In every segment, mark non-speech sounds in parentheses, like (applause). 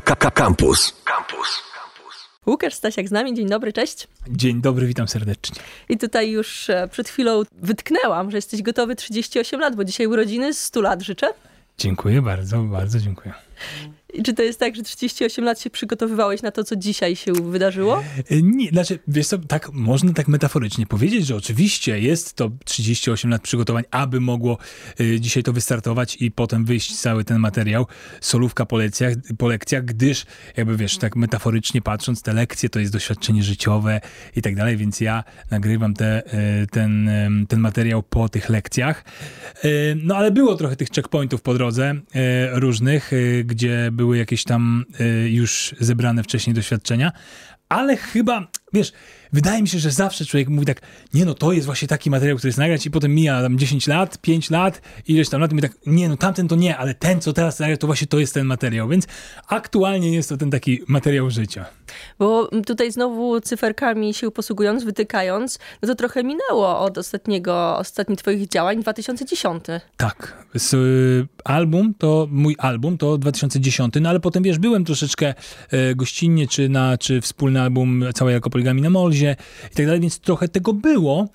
Campus. Campus. Łukasz Stasiak z nami, dzień dobry, cześć. Dzień dobry, witam serdecznie. I tutaj już e, przed chwilą wytknęłam, że jesteś gotowy 38 lat, bo dzisiaj urodziny, 100 lat życzę. Dziękuję bardzo, bardzo dziękuję. Czy to jest tak, że 38 lat się przygotowywałeś na to, co dzisiaj się wydarzyło? E, nie, znaczy, wiesz co, tak, można tak metaforycznie powiedzieć, że oczywiście jest to 38 lat przygotowań, aby mogło y, dzisiaj to wystartować i potem wyjść cały ten materiał, solówka po lekcjach, po lekcjach, gdyż jakby wiesz, tak metaforycznie patrząc, te lekcje to jest doświadczenie życiowe i tak dalej, więc ja nagrywam te, y, ten, ten materiał po tych lekcjach. No ale było trochę tych checkpointów po drodze, różnych, gdzie były jakieś tam y, już zebrane wcześniej doświadczenia, ale chyba, wiesz, wydaje mi się, że zawsze człowiek mówi tak, nie no, to jest właśnie taki materiał, który jest nagrać i potem mija tam 10 lat, 5 lat, ileś tam lat i mówi tak, nie no, tamten to nie, ale ten, co teraz nagrać, to właśnie to jest ten materiał, więc aktualnie jest to ten taki materiał życia. Bo tutaj znowu cyferkami się posługując, wytykając, no to trochę minęło od ostatniego, ostatnich twoich działań, 2010. Tak. Z, y, album to, mój album to 2010, no ale potem wiesz, byłem troszeczkę y, gościnnie, czy na, czy wspólny album całej jako poligami na Molzie i tak dalej, więc trochę tego było,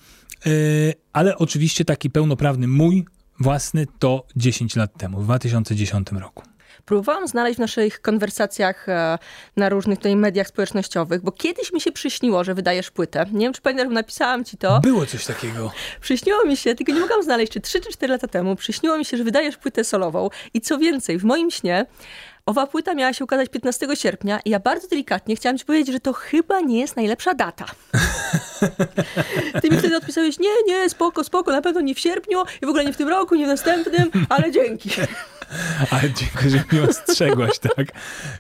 y, ale oczywiście taki pełnoprawny mój własny to 10 lat temu, w 2010 roku. Próbowałam znaleźć w naszych konwersacjach e, na różnych tutaj mediach społecznościowych, bo kiedyś mi się przyśniło, że wydajesz płytę. Nie wiem, czy pamiętasz, napisałam ci to. Było coś takiego. Przyśniło mi się, tylko nie mogłam znaleźć, czy 3 czy 4 lata temu, przyśniło mi się, że wydajesz płytę solową i co więcej, w moim śnie Owa płyta miała się ukazać 15 sierpnia i ja bardzo delikatnie chciałam ci powiedzieć, że to chyba nie jest najlepsza data. (laughs) Ty mi wtedy odpisałeś, nie, nie, spoko, spoko, na pewno nie w sierpniu i w ogóle nie w tym roku, nie w następnym, ale dzięki. Ale dziękuję, że mnie ostrzegłaś, tak?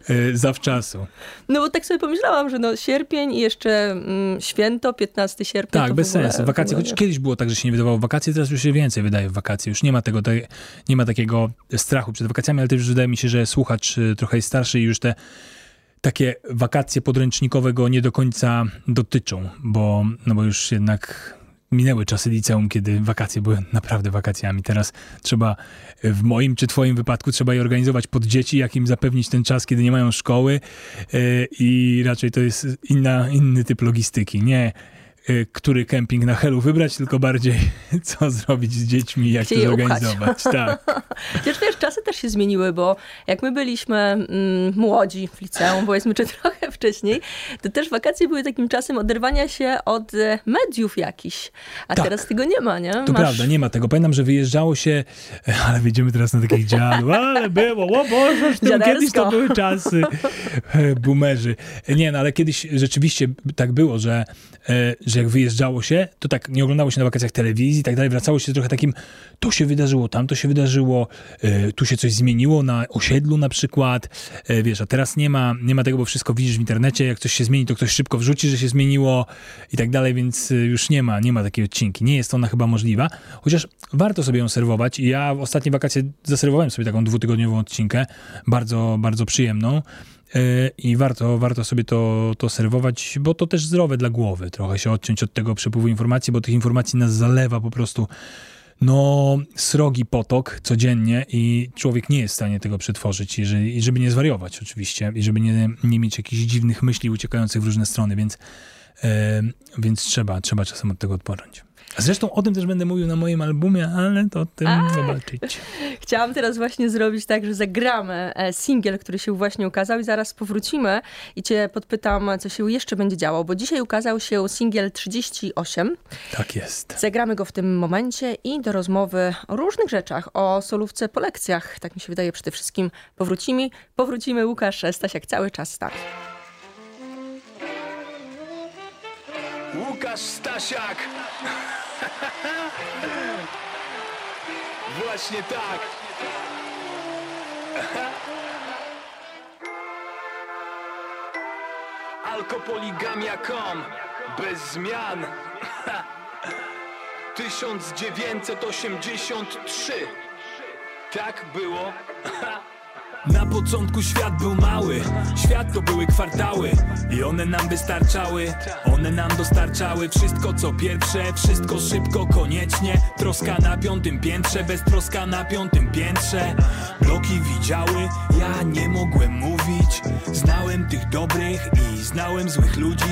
Yy, zawczasu. No bo tak sobie pomyślałam, że no sierpień i jeszcze mm, święto, 15 sierpnia. Tak, bez ogóle, sensu. Wakacje, choć kiedyś było tak, że się nie wydawało wakacje, teraz już się więcej wydaje w wakacje. Już nie ma tego, te, nie ma takiego strachu przed wakacjami, ale też wydaje mi się, że słuchacz y, trochę jest starszy i już te takie wakacje podręcznikowe go nie do końca dotyczą, bo, no bo już jednak minęły czasy liceum, kiedy wakacje były naprawdę wakacjami. Teraz trzeba, w moim czy twoim wypadku, trzeba je organizować pod dzieci, jak im zapewnić ten czas, kiedy nie mają szkoły e, i raczej to jest inna, inny typ logistyki. Nie który kemping na Helu wybrać, tylko bardziej (laughs) co zrobić z dziećmi, jak Gdzie to zorganizować. Tak. (laughs) Wiesz, wiesz, czasy też się zmieniły, bo jak my byliśmy mm, młodzi w liceum, powiedzmy, czy (laughs) trochę wcześniej, to też wakacje były takim czasem oderwania się od e, mediów jakichś. A tak. teraz tego nie ma, nie? To Masz... prawda, nie ma tego. Pamiętam, że wyjeżdżało się, e, ale wyjdziemy teraz na takich dziadów, ale było, o Boże, kiedyś to były czasy. E, boomerzy. Nie, no ale kiedyś rzeczywiście tak było, że, że że jak wyjeżdżało się, to tak nie oglądało się na wakacjach telewizji i tak dalej, wracało się trochę takim, to się wydarzyło, tam to się wydarzyło, y, tu się coś zmieniło na osiedlu na przykład, y, wiesz, a teraz nie ma, nie ma tego, bo wszystko widzisz w internecie, jak coś się zmieni, to ktoś szybko wrzuci, że się zmieniło i tak dalej, więc y, już nie ma, nie ma takiej odcinki. Nie jest ona chyba możliwa, chociaż warto sobie ją serwować i ja w ostatnie wakacje zaserwowałem sobie taką dwutygodniową odcinkę, bardzo, bardzo przyjemną. E, i warto, warto sobie to, to serwować, bo to też zdrowe dla głowy, trochę się odciąć od tego przepływu informacji, bo tych informacji nas zalewa po prostu no, srogi potok codziennie i człowiek nie jest w stanie tego przetworzyć, jeżeli, żeby nie zwariować oczywiście i żeby nie, nie mieć jakichś dziwnych myśli uciekających w różne strony, więc, e, więc trzeba, trzeba czasem od tego odpocząć. Zresztą o tym też będę mówił na moim albumie, ale to o tym A, zobaczyć. (laughs) Chciałam teraz właśnie zrobić tak, że zagramy e, singiel, który się właśnie ukazał i zaraz powrócimy i cię podpytam, co się jeszcze będzie działo, bo dzisiaj ukazał się singiel 38. Tak jest. Zagramy go w tym momencie i do rozmowy o różnych rzeczach, o solówce po lekcjach, tak mi się wydaje przede wszystkim powrócimy. Powrócimy, Łukasz Stasiak cały czas z nami. Łukasz Stasiak! Właśnie tak. Alkopoligamia.com Bez zmian 1983 Tak było Na początku świat był mały, świat to były kwartały I one nam wystarczały, one nam dostarczały Wszystko co pierwsze, wszystko szybko, koniecznie. Troska na piątym piętrze, bez troska na piątym piętrze. Bloki widziały, ja nie mogłem mówić. Znałem tych dobrych i znałem złych ludzi.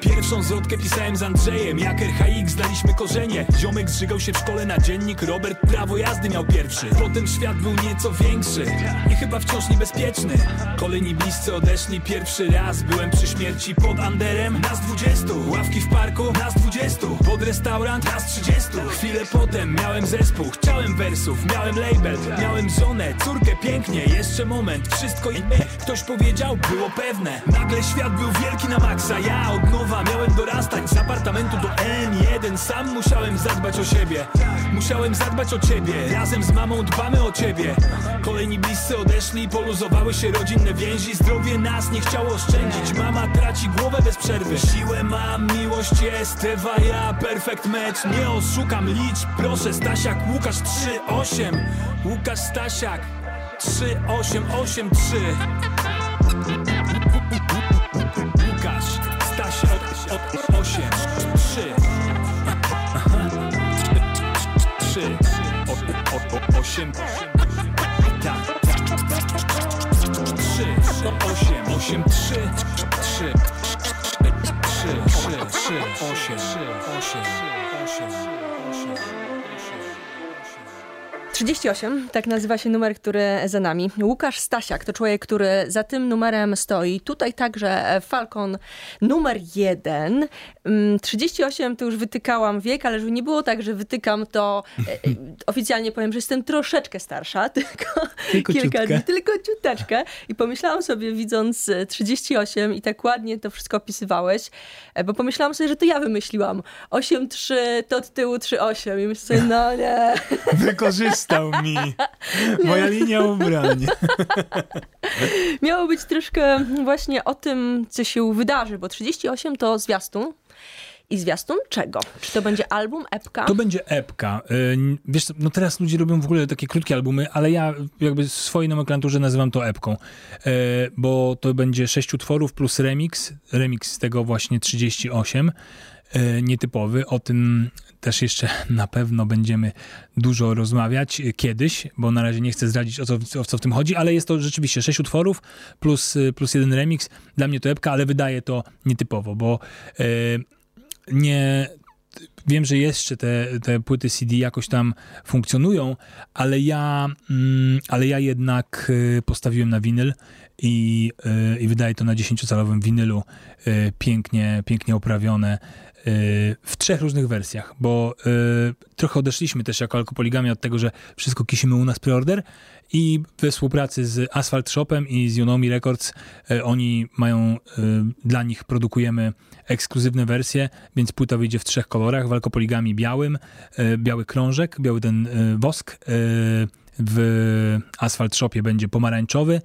Pierwszą zwrotkę pisałem z Andrzejem Jak RHX daliśmy korzenie. Ziomek zżygał się w szkole na dziennik Robert prawo jazdy miał pierwszy. Potem świat był nieco większy I chyba wciąż niebezpieczny. Kolejni bliscy odeszli pierwszy raz Byłem przy śmierci pod Anderem. Nas dwudziestu Ławki w parku Nas dwudziestu. Pod restaurant Nas trzydziestu. Chwilę potem miałem zespół. Chciałem wersów Miałem label Miałem żonę Córkę pięknie. Jeszcze moment Wszystko inne. Ktoś powiedział Było pewne. Nagle świat był wielki na maksa. Ja od nowa miałem dorastać Z apartamentu do N1 Sam musiałem zadbać o siebie Musiałem zadbać o ciebie. Razem z mamą dbamy o ciebie. Kolejni bliscy odeszli Poluzowały się rodzinne więzi. Zdrowie nas nie chciało oszczędzić. Mama traci głowę bez przerwy. Siłę mam, miłość jest Ewa ja, perfect match Nie oszukam liczb Proszę Stasiak, Łukasz 3-8 Łukasz Stasiak 3883 Łukasz Stasiak 8 8 Tak 3 8 8 3 3 3 3 3 8 8 38, tak nazywa się numer, który za nami. Łukasz Stasiak to człowiek, który za tym numerem stoi. Tutaj także Falcon numer 1. 38 mm, to już wytykałam wiek, ale żeby nie było tak, że wytykam to e, e, (laughs) oficjalnie powiem, że jestem troszeczkę starsza, (laughs) tylko, tylko kilka dni, tylko ciuteczkę. I pomyślałam sobie, widząc 38 i tak ładnie to wszystko opisywałeś, e, bo pomyślałam sobie, że to ja wymyśliłam 8-3, to od tyłu 3-8 i myślę sobie, no nie. (laughs) Mi. (laughs) Moja linia ubrań. (laughs) Miało być troszkę właśnie o tym, co się wydarzy, bo 38 to zwiastun. I zwiastun czego? Czy to będzie album, epka? To będzie epka. Y, wiesz, no teraz ludzie robią w ogóle takie krótkie albumy, ale ja jakby w swojej nomenklaturze nazywam to epką, y, bo to będzie sześć utworów plus remix, remix z tego właśnie 38 y, nietypowy. O tym też jeszcze na pewno będziemy dużo rozmawiać kiedyś, bo na razie nie chcę zdradzić o co, o co w tym chodzi, ale jest to rzeczywiście sześć utworów plus, plus jeden remix. Dla mnie to epka, ale wydaje to nietypowo, bo e, nie wiem, że jeszcze te, te płyty CD jakoś tam funkcjonują, ale ja, mm, ale ja jednak e, postawiłem na winyl i, e, i wydaje to na 10-calowym winylu pięknie, pięknie oprawione w trzech różnych wersjach, bo y, trochę odeszliśmy też jako alkopoligami od tego, że wszystko kisimy u nas preorder i we współpracy z Asphalt Shopem i z Unomi Records y, oni mają, y, dla nich produkujemy ekskluzywne wersje, więc płyta wyjdzie w trzech kolorach, w alkopoligami białym, biały krążek, biały ten wosk, w Asphalt Shopie będzie pomarańczowy,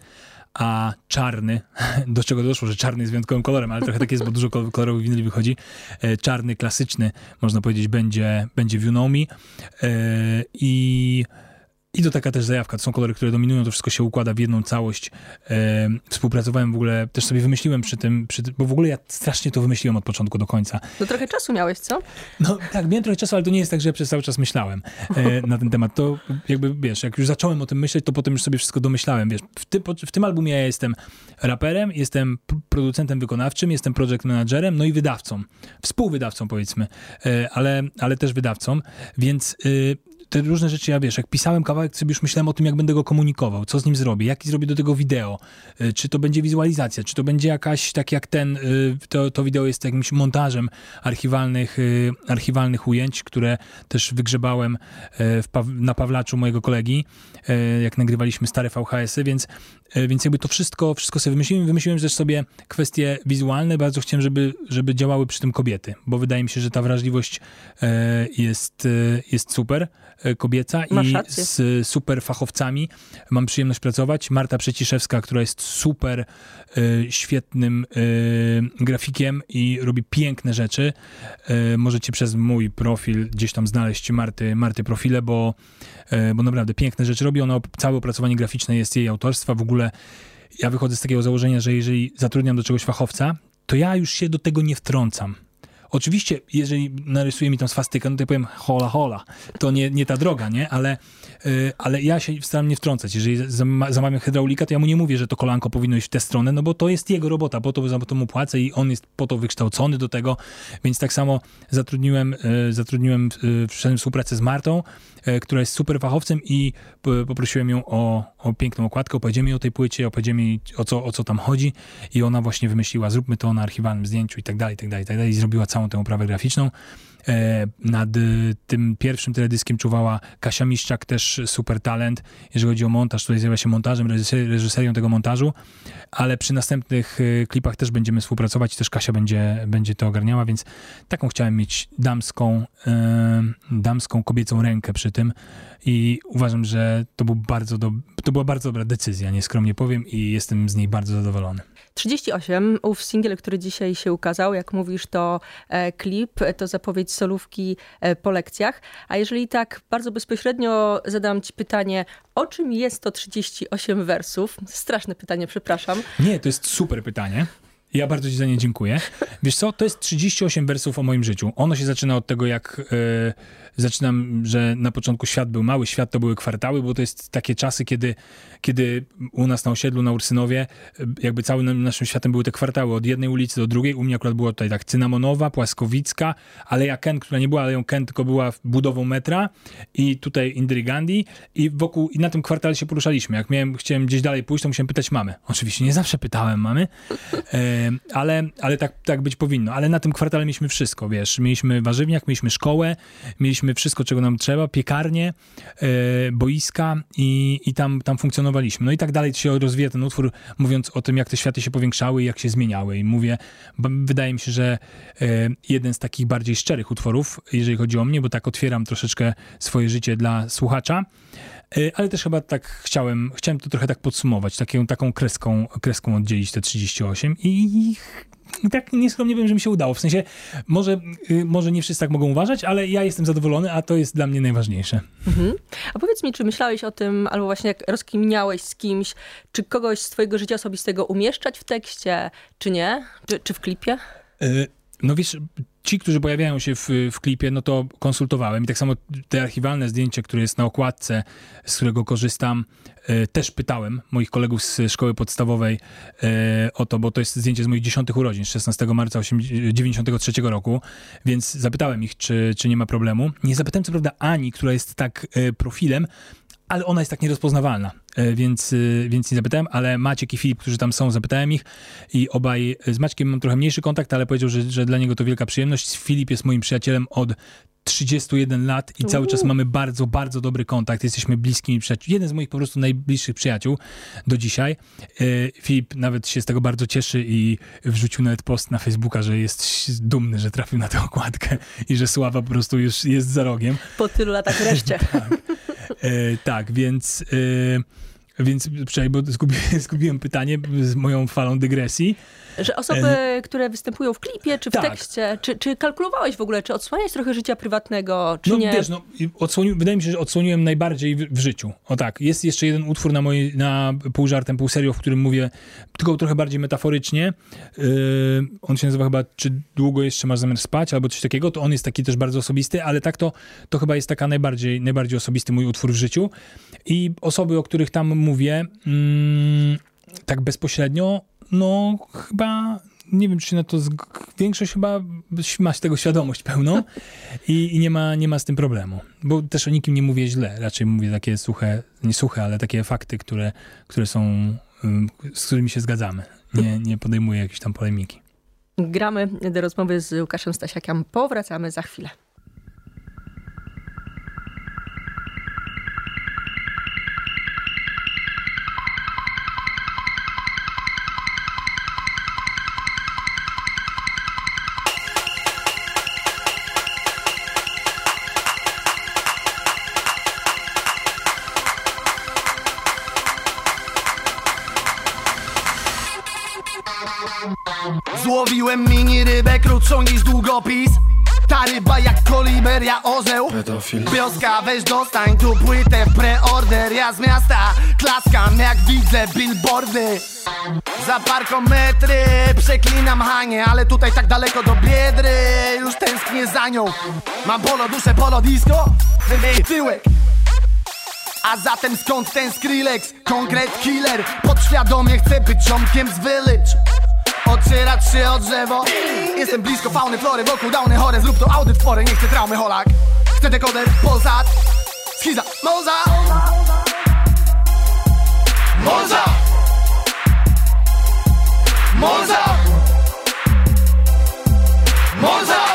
a czarny, (laughs) do czego doszło, że czarny jest wyjątkowym kolorem, ale trochę tak jest, bo dużo kolorowych winyli wychodzi. E, czarny, klasyczny, można powiedzieć, będzie, będzie w Unomi. E, I i to taka też zajawka. To są kolory, które dominują, to wszystko się układa w jedną całość. E, współpracowałem w ogóle, też sobie wymyśliłem przy tym, przy, bo w ogóle ja strasznie to wymyśliłem od początku do końca. No trochę czasu miałeś, co? No tak, miałem trochę czasu, ale to nie jest tak, że ja przez cały czas myślałem e, na ten temat. To jakby, wiesz, jak już zacząłem o tym myśleć, to potem już sobie wszystko domyślałem, wiesz. W, ty, w tym albumie ja jestem raperem, jestem producentem wykonawczym, jestem project managerem, no i wydawcą. Współwydawcą powiedzmy, e, ale, ale też wydawcą, więc y, te różne rzeczy, ja wiesz, jak pisałem kawałek, sobie już myślałem o tym, jak będę go komunikował, co z nim zrobię, jaki zrobię do tego wideo, y, czy to będzie wizualizacja, czy to będzie jakaś, tak jak ten, y, to, to wideo jest jakimś montażem archiwalnych, y, archiwalnych ujęć, które też wygrzebałem na Pawlaczu mojego kolegi, jak nagrywaliśmy stare VHS-y, więc, więc jakby to wszystko, wszystko sobie wymyśliłem. Wymyśliłem też sobie kwestie wizualne, bardzo chciałem, żeby, żeby działały przy tym kobiety, bo wydaje mi się, że ta wrażliwość jest, jest super. E, kobieca i z super fachowcami mam przyjemność pracować. Marta Przeciszewska, która jest super y, świetnym y, grafikiem i robi piękne rzeczy. Możecie przez mój profil gdzieś tam znaleźć Marty, Marty profile, bo, bo naprawdę piękne rzeczy robi. Ona, całe opracowanie graficzne jest jej autorstwa. W ogóle ja wychodzę z takiego założenia, że jeżeli zatrudniam do czegoś fachowca, to ja już się do tego nie wtrącam oczywiście, jeżeli narysuje mi tą swastykę, no to ja powiem hola hola. To nie, nie ta droga, nie? Ale, yy, ale ja się staram nie wtrącać. Jeżeli zamawiam hydraulika, to ja mu nie mówię, że to kolanko powinno iść w tę stronę, no bo to jest jego robota, po to, za to mu płacę i on jest po to wykształcony do tego, więc tak samo zatrudniłem, yy, zatrudniłem yy, współpracę z Martą, yy, która jest super fachowcem i poprosiłem ją o, o piękną okładkę, opowiedziałem mi o tej płycie, opowiedziałem mi o co, o co tam chodzi i ona właśnie wymyśliła, zróbmy to na archiwalnym zdjęciu i tak dalej, i tak dalej, i tak dalej i zrobiła całą tę oprawę graficzną. E, nad y, tym pierwszym teledyskiem czuwała Kasia Miszczak, też super talent, jeżeli chodzi o montaż, tutaj zajęła się montażem, reżyserią tego montażu, ale przy następnych y, klipach też będziemy współpracować i też Kasia będzie, będzie to ogarniała, więc taką chciałem mieć damską, e, damską, kobiecą rękę przy tym i uważam, że to, był bardzo do, to była bardzo dobra decyzja, nieskromnie powiem i jestem z niej bardzo zadowolony. 38, ów singiel, który dzisiaj się ukazał, jak mówisz, to e, klip, to zapowiedź solówki e, po lekcjach. A jeżeli tak bardzo bezpośrednio zadam ci pytanie, o czym jest to 38 wersów? Straszne pytanie, przepraszam. Nie, to jest super pytanie. Ja bardzo ci za nie dziękuję. Wiesz co, to jest 38 wersów o moim życiu. Ono się zaczyna od tego, jak... Yy zaczynam, że na początku świat był mały, świat to były kwartały, bo to jest takie czasy, kiedy, kiedy u nas na osiedlu, na Ursynowie, jakby całym naszym światem były te kwartały, od jednej ulicy do drugiej. U mnie akurat było tutaj tak Cynamonowa, Płaskowicka, Aleja Kent, która nie była Aleją Kent, tylko była budową metra i tutaj Indry Gandhi i wokół, i na tym kwartale się poruszaliśmy. Jak miałem, chciałem gdzieś dalej pójść, to musiałem pytać mamy. Oczywiście nie zawsze pytałem mamy, e, ale, ale tak, tak być powinno. Ale na tym kwartale mieliśmy wszystko, wiesz. Mieliśmy warzywniak, mieliśmy szkołę, mieliśmy wszystko, czego nam trzeba, piekarnie, e, boiska i, i tam, tam funkcjonowaliśmy. No i tak dalej się rozwija ten utwór, mówiąc o tym, jak te światy się powiększały i jak się zmieniały. I mówię, wydaje mi się, że e, jeden z takich bardziej szczerych utworów, jeżeli chodzi o mnie, bo tak otwieram troszeczkę swoje życie dla słuchacza, e, ale też chyba tak chciałem, chciałem to trochę tak podsumować, taką, taką kreską, kreską oddzielić te 38 i tak nieskromnie wiem, że mi się udało. W sensie, może, y, może nie wszyscy tak mogą uważać, ale ja jestem zadowolony, a to jest dla mnie najważniejsze. Mhm. A powiedz mi, czy myślałeś o tym, albo właśnie jak rozkminiałeś z kimś, czy kogoś z twojego życia osobistego umieszczać w tekście, czy nie? Czy, czy w klipie? Y no wiesz, ci, którzy pojawiają się w, w klipie, no to konsultowałem. I tak samo te archiwalne zdjęcie, które jest na okładce, z którego korzystam, e, też pytałem moich kolegów z szkoły podstawowej e, o to, bo to jest zdjęcie z moich dziesiątych urodzin, 16 marca 1993 roku, więc zapytałem ich, czy, czy nie ma problemu. Nie zapytałem co prawda Ani, która jest tak e, profilem, ale ona jest tak nierozpoznawalna, e, więc, e, więc nie zapytałem, ale Maciek i Filip, którzy tam są, zapytałem ich i obaj, e, z Maćkiem mam trochę mniejszy kontakt, ale powiedział, że, że dla niego to wielka przyjemność. Filip jest moim przyjacielem od 31 lat i cały czas mamy bardzo, bardzo dobry kontakt. Jesteśmy bliskimi przyjaciółmi. Jeden z moich po prostu najbliższych przyjaciół do dzisiaj. Filip nawet się z tego bardzo cieszy i wrzucił nawet post na Facebooka, że jest dumny, że trafił na tę okładkę i że Sława po prostu już jest za rogiem. Po tylu latach wreszcie. (laughs) tak. E, tak, więc, e, więc przynajmniej, bo zgubiłem, (laughs) zgubiłem pytanie z moją falą dygresji. Że osoby, e... które występują w klipie, czy w tak. tekście, czy, czy kalkulowałeś w ogóle, czy odsłaniałeś trochę życia prywatnego, czy no, nie? Wiesz, no, odsłoni, wydaje mi się, że odsłoniłem najbardziej w, w, życiu. O tak, jest jeszcze jeden utwór na, mojej, na pół żartem, pół serio, w którym mówię tylko trochę bardziej metaforycznie. Yy, on się nazywa chyba Czy długo jeszcze masz zamiar spać, albo coś takiego. To on jest taki też bardzo osobisty, ale tak to, to chyba jest taka najbardziej, najbardziej osobisty mój utwór w życiu. I osoby, o których tam mówię, mm, tak bezpośrednio, no chyba nie wiem, czy się na to. Większość chyba ma z tego świadomość pełną i, i, nie, ma, nie ma z tym problemu. Bo też o nikim nie mówię źle. Raczej mówię takie suche, nie suche, ale takie fakty, które, które są, z którymi się zgadzamy. Nie, nie podejmuję jakiejś tam polemiki. Gramy do rozmowy z Łukaszem Stasiakiem. Powracamy za chwilę. Pedofil Wioska weź dostań tu płytę w preorder. Ja z miasta klaskam jak widzę billboardy. Za parkometry przeklinam Hanie Ale tutaj tak daleko do Biedry. Już tęsknię za nią. Mam polo duszę, polo disco. Tyłek. A zatem skąd ten Skrillex? Konkret killer. Podświadomie chcę być ziomkiem z village. Ocierać się o drzewo Jestem blisko fauny, flory, wokół downy chore. Zrób to audyt twory, nie chcę traumy holak Chcę dekoder, Polsat Schiza, Moza. Moza. Moza. Moza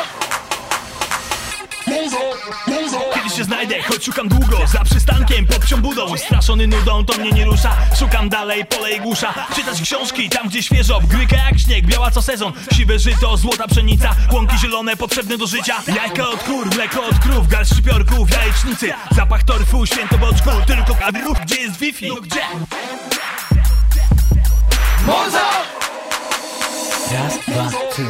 Kiedyś się znajdę, choć szukam długo Za przystankiem, pod budą. Straszony nudą, to mnie nie rusza. Szukam dalej, pole i głusza Czytać książki, tam gdzie świeżo. Gryka jak śnieg, biała co sezon. Siwe żyto, złota pszenica. Łąki zielone, potrzebne do życia. Jajka od kur, mleko od krów Garść szpiorków, jajecznicy. Zapach torfu, świętoboczku Tylko kadrów, gdzie jest Wi-Fi? No gdzie? Moza Raz, dwa, trzy.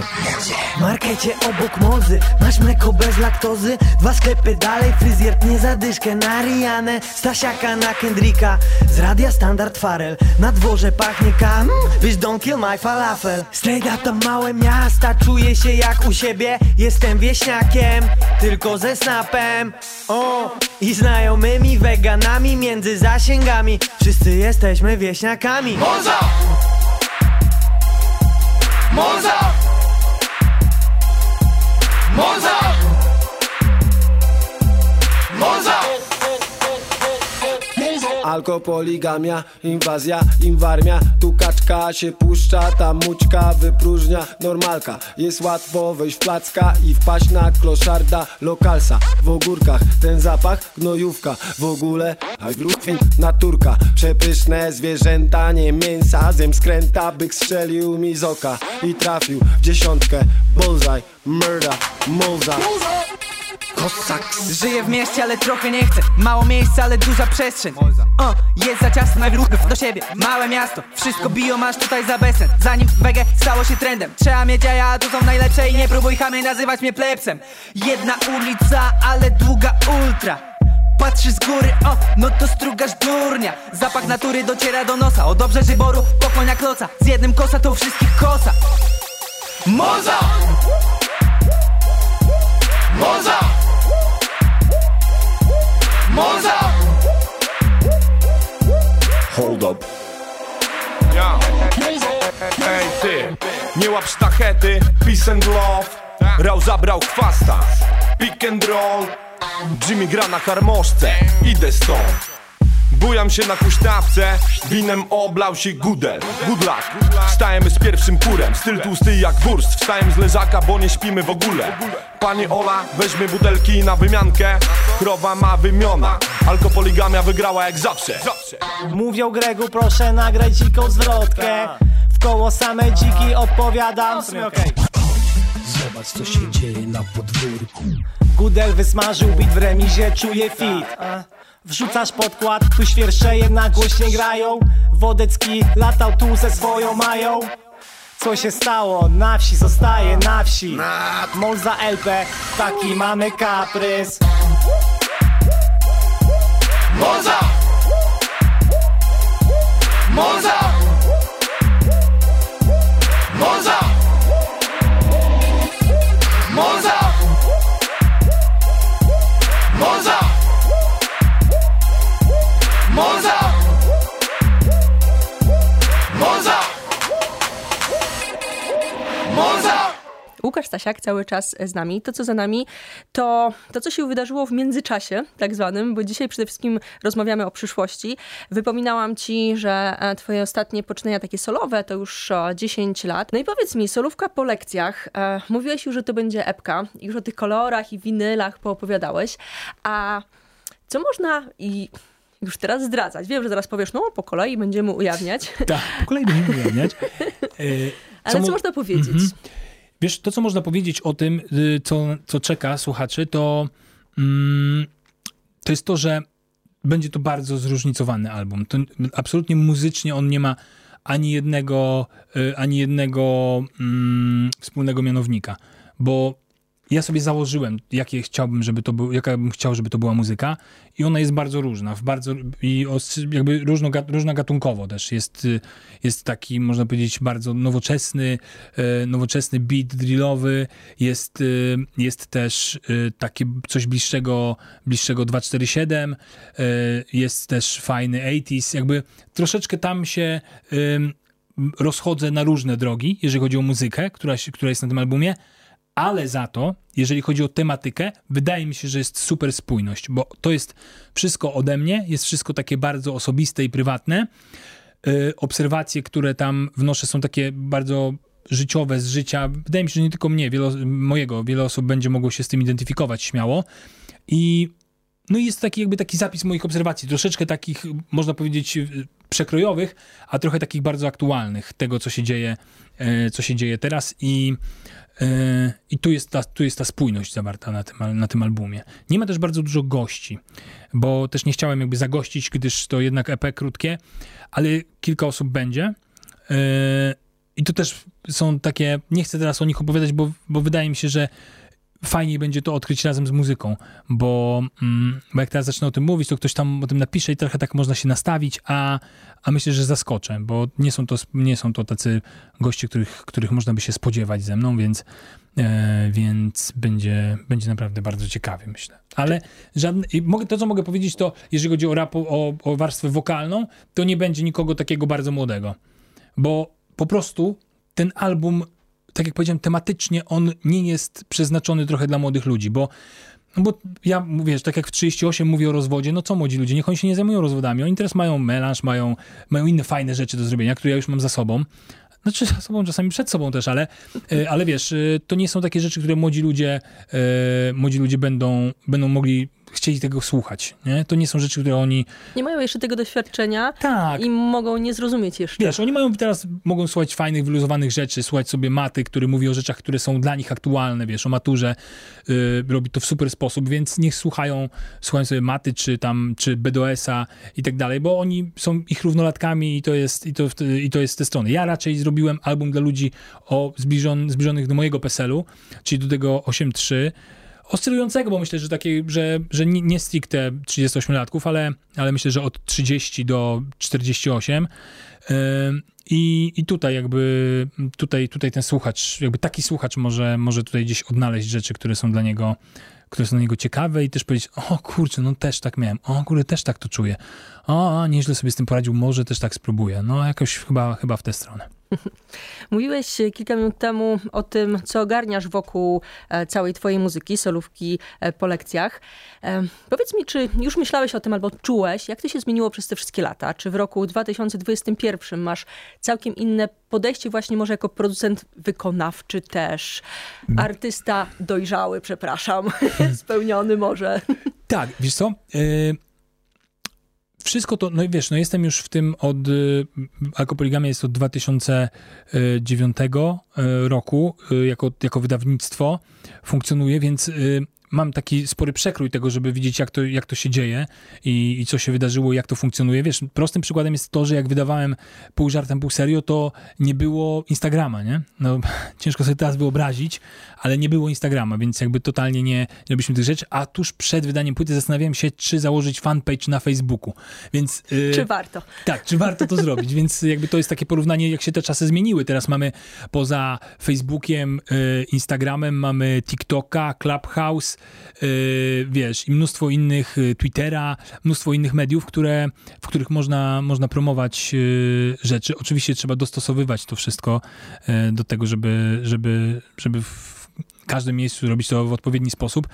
W markecie obok mozy Masz mleko bez laktozy. Dwa sklepy dalej Fryzjer tnie zadyszkę na Rianę Stasiaka na Kendricka. Z radia standard Farel Na dworze pachnie kam? Wiesz don't kill my falafel. Straight to małe miasta Czuję się jak u siebie. Jestem wieśniakiem Tylko ze snapem. O i znajomymi weganami Między zasięgami. Wszyscy jesteśmy wieśniakami. Moza Moza Moza Alkopoligamia, inwazja, inwarmia. Tu kaczka się puszcza, ta mućka wypróżnia. Normalka, jest łatwo wejść w placka I wpaść na kloszarda lokalsa. W ogórkach ten zapach, gnojówka. W ogóle, hajgrufin, naturka. Przepyszne zwierzęta, nie mięsa Zjem skręta, byk strzelił mi z oka I trafił w dziesiątkę. Bullseye, murder, moza Kosaks Żyję w mieście, ale trochę nie chcę. Mało miejsca, ale duża przestrzeń. O, Jest za ciasno, najwróg do siebie. Małe miasto, wszystko biją, masz tutaj za besen Zanim wege stało się trendem. Trzeba mieć jaja, tu są najlepsze I nie próbuj chamy nazywać mnie plebsem Jedna ulica, ale długa ultra. Patrzysz z góry, o, no to strugasz durnia. Zapach natury dociera do nosa. O dobrze żyboru, pochłonia kloca. Z jednym kosa to wszystkich kosa. Moza! Moza Moza Hold up. Ja. Ej ty. Nie łap sztachety. Peace and love. Rał zabrał chwasta Pick and roll. Jimmy gra na harmoszce Idę stąd Bujam się na huśtawce, winem oblał się gudel. Good luck, wstajemy z pierwszym kurem. Styl tłusty jak wurst, wstajemy z leżaka, bo nie śpimy w ogóle. Pani Ola, weźmy butelki na wymiankę. Krowa ma wymiona, alkopoligamia wygrała jak zawsze. Mówią Gregu, proszę nagrać dziką zwrotkę. W koło same dziki odpowiadam. Zobacz co się dzieje na podwórku. Gudel wysmażył bit w remizie, czuję fit Wrzucasz podkład, tu świerszczeje na głośnie grają. Wodecki latał tu ze swoją mają. Co się stało? Na wsi zostaje na wsi. Mol za LP, taki mamy kaprys. Moza! Moza Stasiak cały czas z nami. To, co za nami, to to, co się wydarzyło w międzyczasie, tak zwanym, bo dzisiaj przede wszystkim rozmawiamy o przyszłości. Wypominałam ci, że e, twoje ostatnie poczynania takie solowe to już e, 10 lat. No i powiedz mi, solówka po lekcjach. E, mówiłeś już, że to będzie epka. Już o tych kolorach i winylach poopowiadałeś. A co można i już teraz zdradzać? Wiem, że zaraz powiesz, no po kolei będziemy ujawniać. Tak, po kolei będziemy ujawniać. (laughs) E, Ale co, mo- można powiedzieć? Mhm. Wiesz, to co można powiedzieć o tym, y, co, co czeka słuchaczy, to, mm, to jest to, że będzie to bardzo zróżnicowany album. To absolutnie muzycznie on nie ma ani jednego, y, ani jednego mm, wspólnego mianownika, bo ja sobie założyłem, jakie chciałbym, żeby to był, jaka bym chciał, żeby to była muzyka i ona jest bardzo różna, w bardzo, i jakby różno, różna gatunkowo też. Jest, jest taki, można powiedzieć, bardzo nowoczesny, e, nowoczesny beat drillowy, jest, e, jest też e, taki coś bliższego, bliższego 247, jest też fajny 80s, jakby troszeczkę tam się rozchodzę na różne drogi, jeżeli chodzi o muzykę, która, która jest na tym albumie, ale za to, jeżeli chodzi o tematykę, wydaje mi się, że jest super spójność, bo to jest wszystko ode mnie, jest wszystko takie bardzo osobiste i prywatne. Yy, obserwacje, które tam wnoszę, są takie bardzo życiowe z życia. Wydaje mi się, że nie tylko mnie, wiele, mojego, wiele osób będzie mogło się z tym identyfikować śmiało. I no jest taki jakby taki zapis moich obserwacji, troszeczkę takich, można powiedzieć, przekrojowych, a trochę takich bardzo aktualnych, tego, co się dzieje, yy, co się dzieje teraz i E, I tu jest, ta, tu jest ta spójność zawarta na tym, na tym albumie. Nie ma też bardzo dużo gości, bo też nie chciałem jakby zagościć, gdyż to jednak EP krótkie, ale kilka osób będzie. E, I to też są takie, nie chcę teraz o nich opowiadać, bo, bo wydaje mi się, że fajniej będzie to odkryć razem z muzyką, bo, mm, bo jak teraz zacznę o tym mówić, to ktoś tam o tym napisze i trochę tak można się nastawić, a, a myślę, że zaskoczę, bo nie są to, nie są to tacy goście, których, których można by się spodziewać ze mną, więc, e, więc będzie, będzie naprawdę bardzo ciekawie, myślę. Ale żadne, mogę, to, co mogę powiedzieć, to jeżeli chodzi o rap, o, o warstwę wokalną, to nie będzie nikogo takiego bardzo młodego, bo po prostu ten album tak jak powiedziałem, tematycznie on nie jest przeznaczony trochę dla młodych ludzi, bo no bo ja, wiesz, tak jak w 38 mówię o rozwodzie, no co młodzi ludzie, niech oni się nie zajmują rozwodami, oni teraz mają melanż, mają, mają inne fajne rzeczy do zrobienia, które ja już mam za sobą. Znaczy za sobą, czasami przed sobą też, ale, e, ale wiesz, e, to nie są takie rzeczy, które młodzi ludzie, e, młodzi ludzie będą, będą mogli chcieli tego słuchać. Nie? To nie są rzeczy, które oni... Nie mają jeszcze tego doświadczenia tak. i mogą nie zrozumieć jeszcze. Wiesz, oni mają teraz, mogą słuchać fajnych, wyluzowanych rzeczy, słuchać sobie Maty, który mówi o rzeczach, które są dla nich aktualne, wiesz, o maturze, yy, robi to w super sposób, więc niech słuchają, słuchają sobie Maty, czy tam, czy BDS-a i tak dalej, bo oni są ich równolatkami i to jest, i to, i to jest z tej strony. Ja raczej zrobiłem album dla ludzi o zbliżon, zbliżonych do mojego PESEL-u, czyli do tego 8.3, oscylującego, bo myślę, że takie, że, że nie, nie stricte 38-latków, ale, ale myślę, że od 30 do 48. I, I tutaj jakby, tutaj, tutaj ten słuchacz, jakby taki słuchacz może, może tutaj gdzieś odnaleźć rzeczy, które są dla niego, które są dla niego ciekawe i też powiedzieć, o kurczę, no też tak miałem, o kurde, też tak to czuję, o, nieźle sobie z tym poradził, może też tak spróbuję. No jakoś chyba, chyba w tę stronę. (laughs) Mówiłeś kilka minut temu o tym, co ogarniasz wokół e, całej twojej muzyki, solówki e, po lekcjach. E, powiedz mi, czy już myślałeś o tym albo czułeś, jak to się zmieniło przez te wszystkie lata? Czy w roku 2021 masz całkiem inne podejście właśnie może jako producent wykonawczy też? Artysta dojrzały, przepraszam, (laughs) spełniony może. Tak, wiesz co? Y wszystko to, no wiesz, no jestem już w tym od, y, Alkopoligamia jest od 2009 y, roku, y, jako, jako wydawnictwo funkcjonuje, więc mam taki spory przekrój tego, żeby widzieć, jak to, jak to się dzieje i, i co się wydarzyło, jak to funkcjonuje. Wiesz, prostym przykładem jest to, że jak wydawałem pół żartem, pół serio, to nie było Instagrama, nie? No, (laughs) ciężko sobie teraz wyobrazić, ale nie było Instagrama, więc jakby totalnie nie, nie robiliśmy tych rzeczy, a tuż przed wydaniem płyty zastanawiałem się, czy założyć fanpage na Facebooku, więc... Yy, czy warto? Tak, czy warto to zrobić, (laughs) więc jakby to jest takie porównanie, jak się te czasy zmieniły. Teraz mamy poza Facebookiem, yy, Instagramem, mamy TikToka, Clubhouse, yy, wiesz, i mnóstwo innych, yy, Twittera, mnóstwo innych mediów, które, w których można, można promować yy, rzeczy. Oczywiście trzeba dostosowywać to wszystko do tego, żeby, żeby, żeby w każdym miejscu robić to w odpowiedni sposób.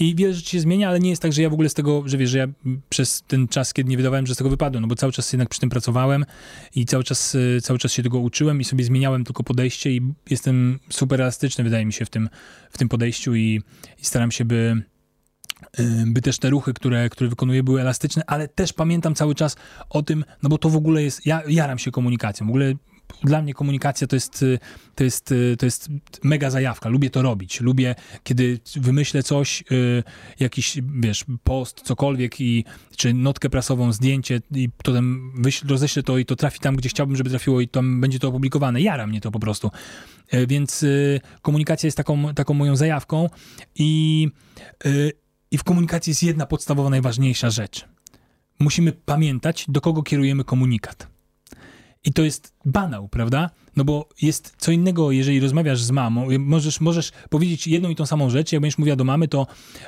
I wiele rzeczy się zmienia, ale nie jest tak, że ja w ogóle z tego, że wiesz, że ja przez ten czas, kiedy nie wydawałem, że z tego wypadłem, no bo cały czas jednak przy tym pracowałem i cały czas, cały czas się tego uczyłem i sobie zmieniałem tylko podejście i jestem super elastyczny, wydaje mi się, w tym, w tym podejściu i, i staram się, by by też te ruchy, które, które wykonuję, były elastyczne, ale też pamiętam cały czas o tym, no bo to w ogóle jest, ja jaram się komunikacją, w ogóle dla mnie komunikacja to jest, to jest, to jest mega zajawka. Lubię to robić. Lubię, kiedy wymyślę coś, jakiś, wiesz, post, cokolwiek i czy notkę prasową, zdjęcie i potem wyślę, roześlę to i to trafi tam, gdzie chciałbym, żeby trafiło i tam będzie to opublikowane. Jara mnie to po prostu. Więc komunikacja jest taką, taką moją zajawką i, i w komunikacji jest jedna podstawowa, najważniejsza rzecz. Musimy pamiętać, do kogo kierujemy komunikat. I to jest banał, prawda? No bo jest co innego, jeżeli rozmawiasz z mamą, możesz, możesz powiedzieć jedną i tą samą rzecz, jak będziesz mówiła do mamy, to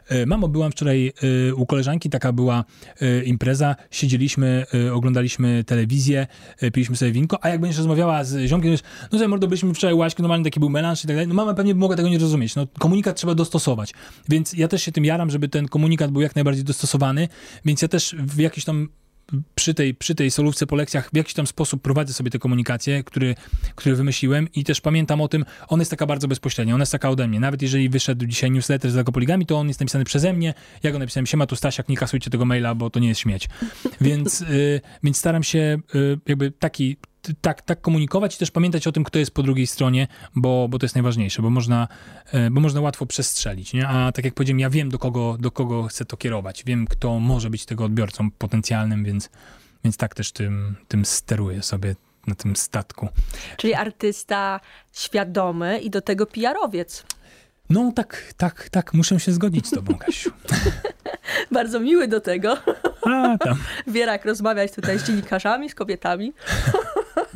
e, mamo, byłam wczoraj e, u koleżanki, taka była e, impreza, siedzieliśmy, oglądaliśmy telewizję, piliśmy sobie winko, a jak będziesz rozmawiała z ziomkiem, to no że mordo, byliśmy wczoraj łaśki, normalnie taki był melanż i tak dalej, no mama pewnie by mogła tego nie rozumieć, no komunikat trzeba dostosować, więc ja też się tym jaram, żeby ten komunikat był jak najbardziej dostosowany, więc ja też w jakiś tam przy tej, przy tej solówce po lekcjach w jakiś tam sposób prowadzę sobie te komunikacje, który, które wymyśliłem i też pamiętam o tym, ona jest taka bardzo bezpośrednia, ona jest taka ode mnie. Nawet jeżeli wyszedł dzisiaj newsletter z Zakopoligami, to on jest napisany przeze mnie, ja go napisałem, siema tu Stasiak, nie kasujcie tego maila, bo to nie jest śmieć. Więc, y, więc staram się y, jakby taki, tak, tak komunikować i też pamiętać o tym, kto jest po drugiej stronie, bo, bo to jest najważniejsze, bo można, e, bo można łatwo przestrzelić, nie? A tak jak powiedziałem, ja wiem, do kogo, do kogo chcę to kierować, wiem, kto może być tego odbiorcą potencjalnym, więc, więc tak też tym, tym steruję sobie na tym statku. Czyli artysta świadomy i do tego PR-owiec. No tak, tak, tak, muszę się zgodzić z tobą, Kasiu. (laughs) Bardzo miły do tego. A, tam. (laughs) Wierak rozmawiać tutaj z dziennikarzami, z kobietami.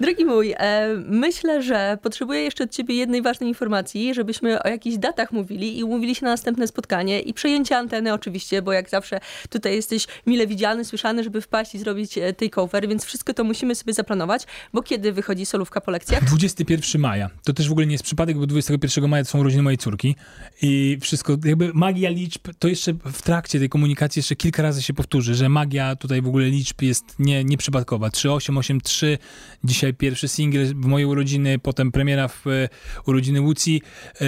Drogi mój, e, myślę, że potrzebuję jeszcze od ciebie jednej ważnej informacji, żebyśmy o jakichś datach mówili i umówili się na następne spotkanie i przejęcie anteny oczywiście, bo jak zawsze tutaj jesteś mile widziany, słyszany, żeby wpaść i zrobić e, takeover, więc wszystko to musimy sobie zaplanować, bo kiedy wychodzi solówka po lekcjach? 21 maja. To też w ogóle nie jest przypadek, bo 21 maja to są urodziny mojej córki i wszystko, jakby magia liczb, to jeszcze w trakcie tej komunikacji jeszcze kilka razy się powtórzy, że magia tutaj w ogóle liczb jest nie, nieprzypadkowa. 3883, dzisiaj pierwszy singiel w mojej urodziny, potem premiera w e, urodziny Łucji, e,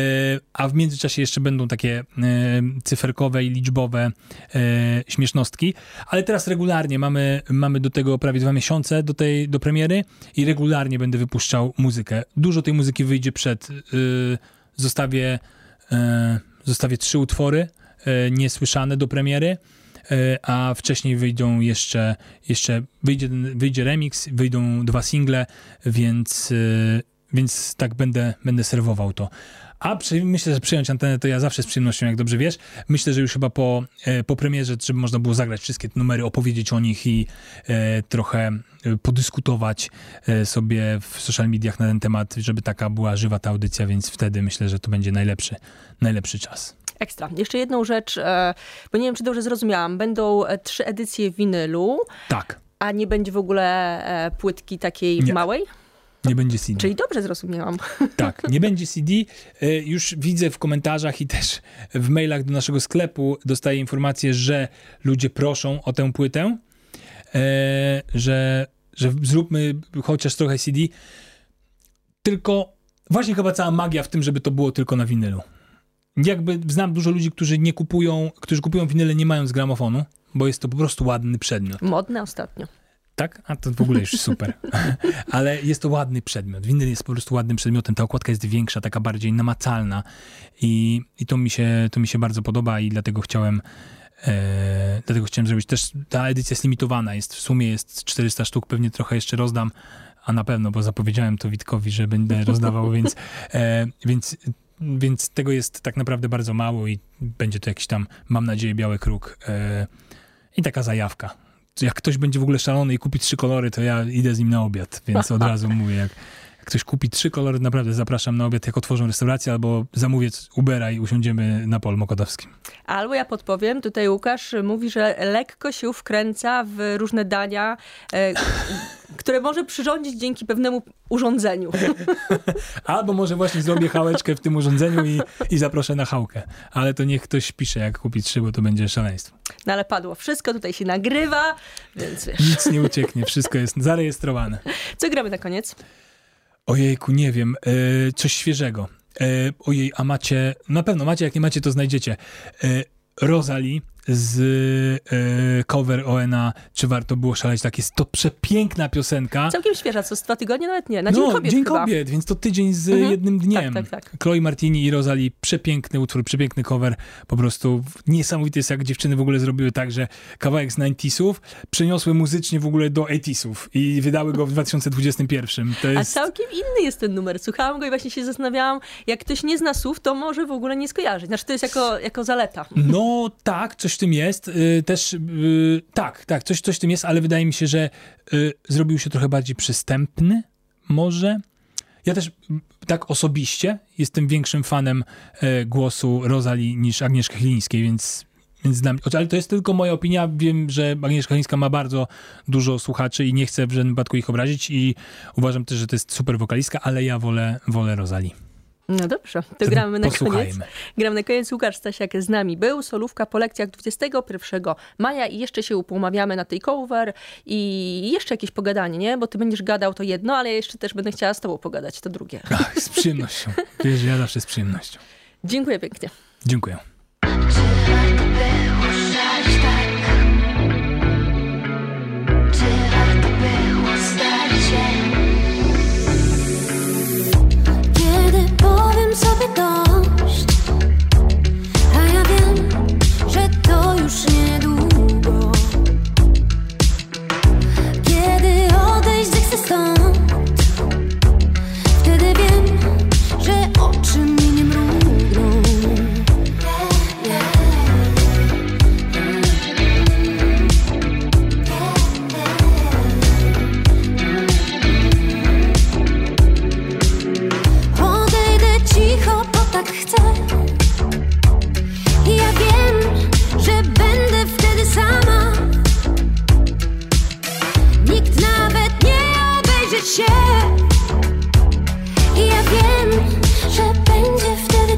a w międzyczasie jeszcze będą takie e, cyferkowe i liczbowe śmiesznostki, ale teraz regularnie mamy, mamy do tego prawie dwa miesiące do tej, do premiery i regularnie będę wypuszczał muzykę. Dużo tej muzyki wyjdzie przed, zostawię, zostawię trzy utwory niesłyszane do premiery, a wcześniej wyjdą jeszcze, jeszcze wyjdzie, wyjdzie remix, wyjdą dwa single, więc, e, więc tak będę, będę serwował to. A przy, myślę, że przyjąć antenę to ja zawsze z przyjemnością, jak dobrze wiesz. Myślę, że już chyba po, e, po premierze, żeby można było zagrać wszystkie te numery, opowiedzieć o nich i e, trochę podyskutować e, sobie w social mediach na ten temat, żeby taka była żywa ta audycja, więc wtedy myślę, że to będzie najlepszy, najlepszy czas. Ekstra. Jeszcze jedną rzecz, e, bo nie wiem, czy dobrze zrozumiałam. Będą e, trzy edycje winylu. Tak. A nie będzie w ogóle e, płytki takiej nie. małej? Nie będzie CD. Czyli dobrze zrozumiałam. (laughs) Tak, nie będzie CD. Już widzę w komentarzach i też w mailach do naszego sklepu dostaję informację, że ludzie proszą o tę płytę, że, że zróbmy chociaż trochę CD. Tylko właśnie chyba cała magia w tym, żeby to było tylko na winylu jakby znam dużo ludzi, którzy nie kupują, którzy kupują winyle nie mając gramofonu, bo jest to po prostu ładny przedmiot. Modne ostatnio. Tak? A to w ogóle już super. (laughs) Ale jest to ładny przedmiot. Winyl jest po prostu ładnym przedmiotem. Ta okładka jest większa, taka bardziej namacalna i, i to, mi się, to mi się bardzo podoba i dlatego chciałem e, dlatego chciałem zrobić też, ta edycja jest limitowana, jest w sumie jest 400 sztuk, pewnie trochę jeszcze rozdam, a na pewno, bo zapowiedziałem to Witkowi, że będę (laughs) rozdawał, więc, e, więc więc tego jest tak naprawdę bardzo mało i będzie to jakiś tam, mam nadzieję, biały kruk yy, i taka zajawka. Jak ktoś będzie w ogóle szalony i kupi trzy kolory, to ja idę z nim na obiad, więc od razu mówię, jak ktoś kupi trzy kolory, naprawdę zapraszam na obiad, jak otworzą restaurację, albo zamówię Ubera i usiądziemy na polu Mokotowskim. Albo ja podpowiem, tutaj Łukasz mówi, że lekko się wkręca w różne dania, e, które może przyrządzić dzięki pewnemu urządzeniu. (laughs) Albo może właśnie zrobię chałeczkę w tym urządzeniu i, i zaproszę na chałkę. Ale to niech ktoś pisze, jak kupić trzy, bo to będzie szaleństwo. No ale padło wszystko, tutaj się nagrywa, więc wiesz. Nic nie ucieknie, wszystko jest zarejestrowane. Co gramy na koniec? Ojejku, nie wiem, yy, coś świeżego. Yy, ojej, a macie, na pewno macie, jak nie macie, to znajdziecie. Yy, Rosalie, z e, cover ONA, czy warto było szaleć, tak jest to przepiękna piosenka. Całkiem świeża, co z dwa tygodnie nawet nie, na Dzień no, Kobiet Dzień chyba. Kobiet, więc to tydzień z mhm. jednym dniem. Tak, tak, tak. Chloe Martini i Rosalie, przepiękny utwór, przepiękny cover, po prostu niesamowity jest, jak dziewczyny w ogóle zrobiły tak, że kawałek z 90sów przeniosły muzycznie w ogóle do 80sów i wydały go w 2021. To jest... A całkiem inny jest ten numer. Słuchałam go i właśnie się zastanawiałam, jak ktoś nie zna słów, to może w ogóle nie skojarzyć. Znaczy to jest jako, jako zaleta. No tak, coś w tym jest. Y, też y, tak, tak, coś, coś w tym jest, ale wydaje mi się, że y, zrobił się trochę bardziej przystępny, może. Ja też tak osobiście jestem większym fanem głosu Rozali niż Agnieszki Chylińskiej, więc więc dla mnie, ale to jest tylko moja opinia. Wiem, że Agnieszka Chylińska ma bardzo dużo słuchaczy i nie chcę w żadnym wypadku ich obrazić i uważam też, że to jest super wokalistka, ale ja wolę, wolę Rozali. No dobrze, to gramy na koniec. Gramy na koniec. Łukasz Stasiak z nami był. Solówka po lekcjach 21 maja i jeszcze się upomawiamy na tej cover i jeszcze jakieś pogadanie, nie? Bo ty będziesz gadał to jedno, ale ja jeszcze też będę chciała z tobą pogadać to drugie. Ach, (laughs) z przyjemnością. Wiesz, ja zawsze z przyjemnością. Dziękuję pięknie. Dziękuję.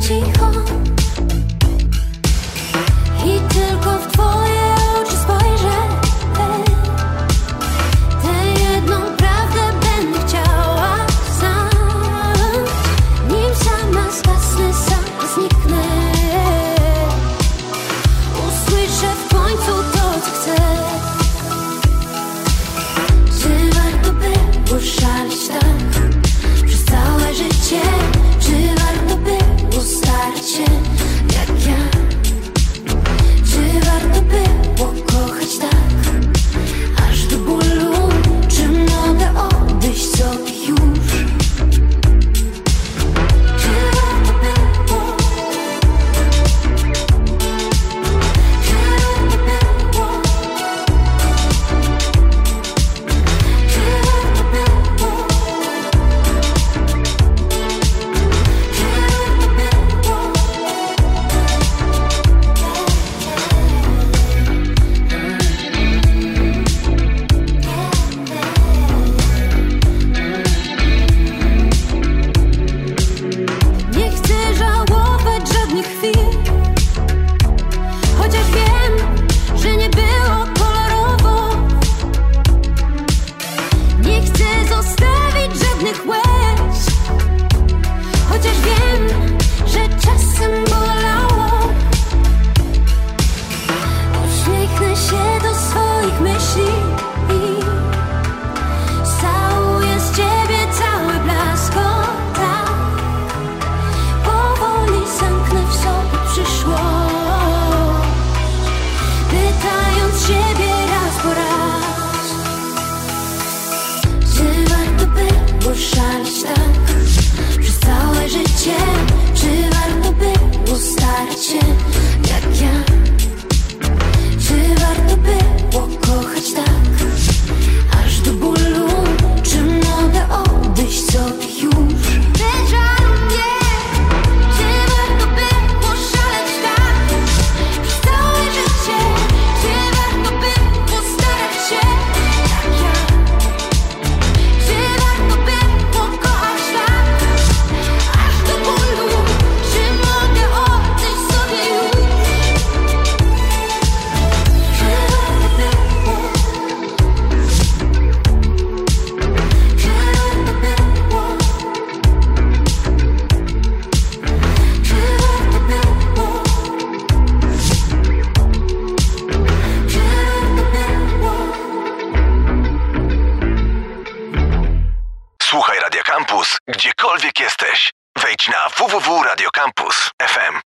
Czy warto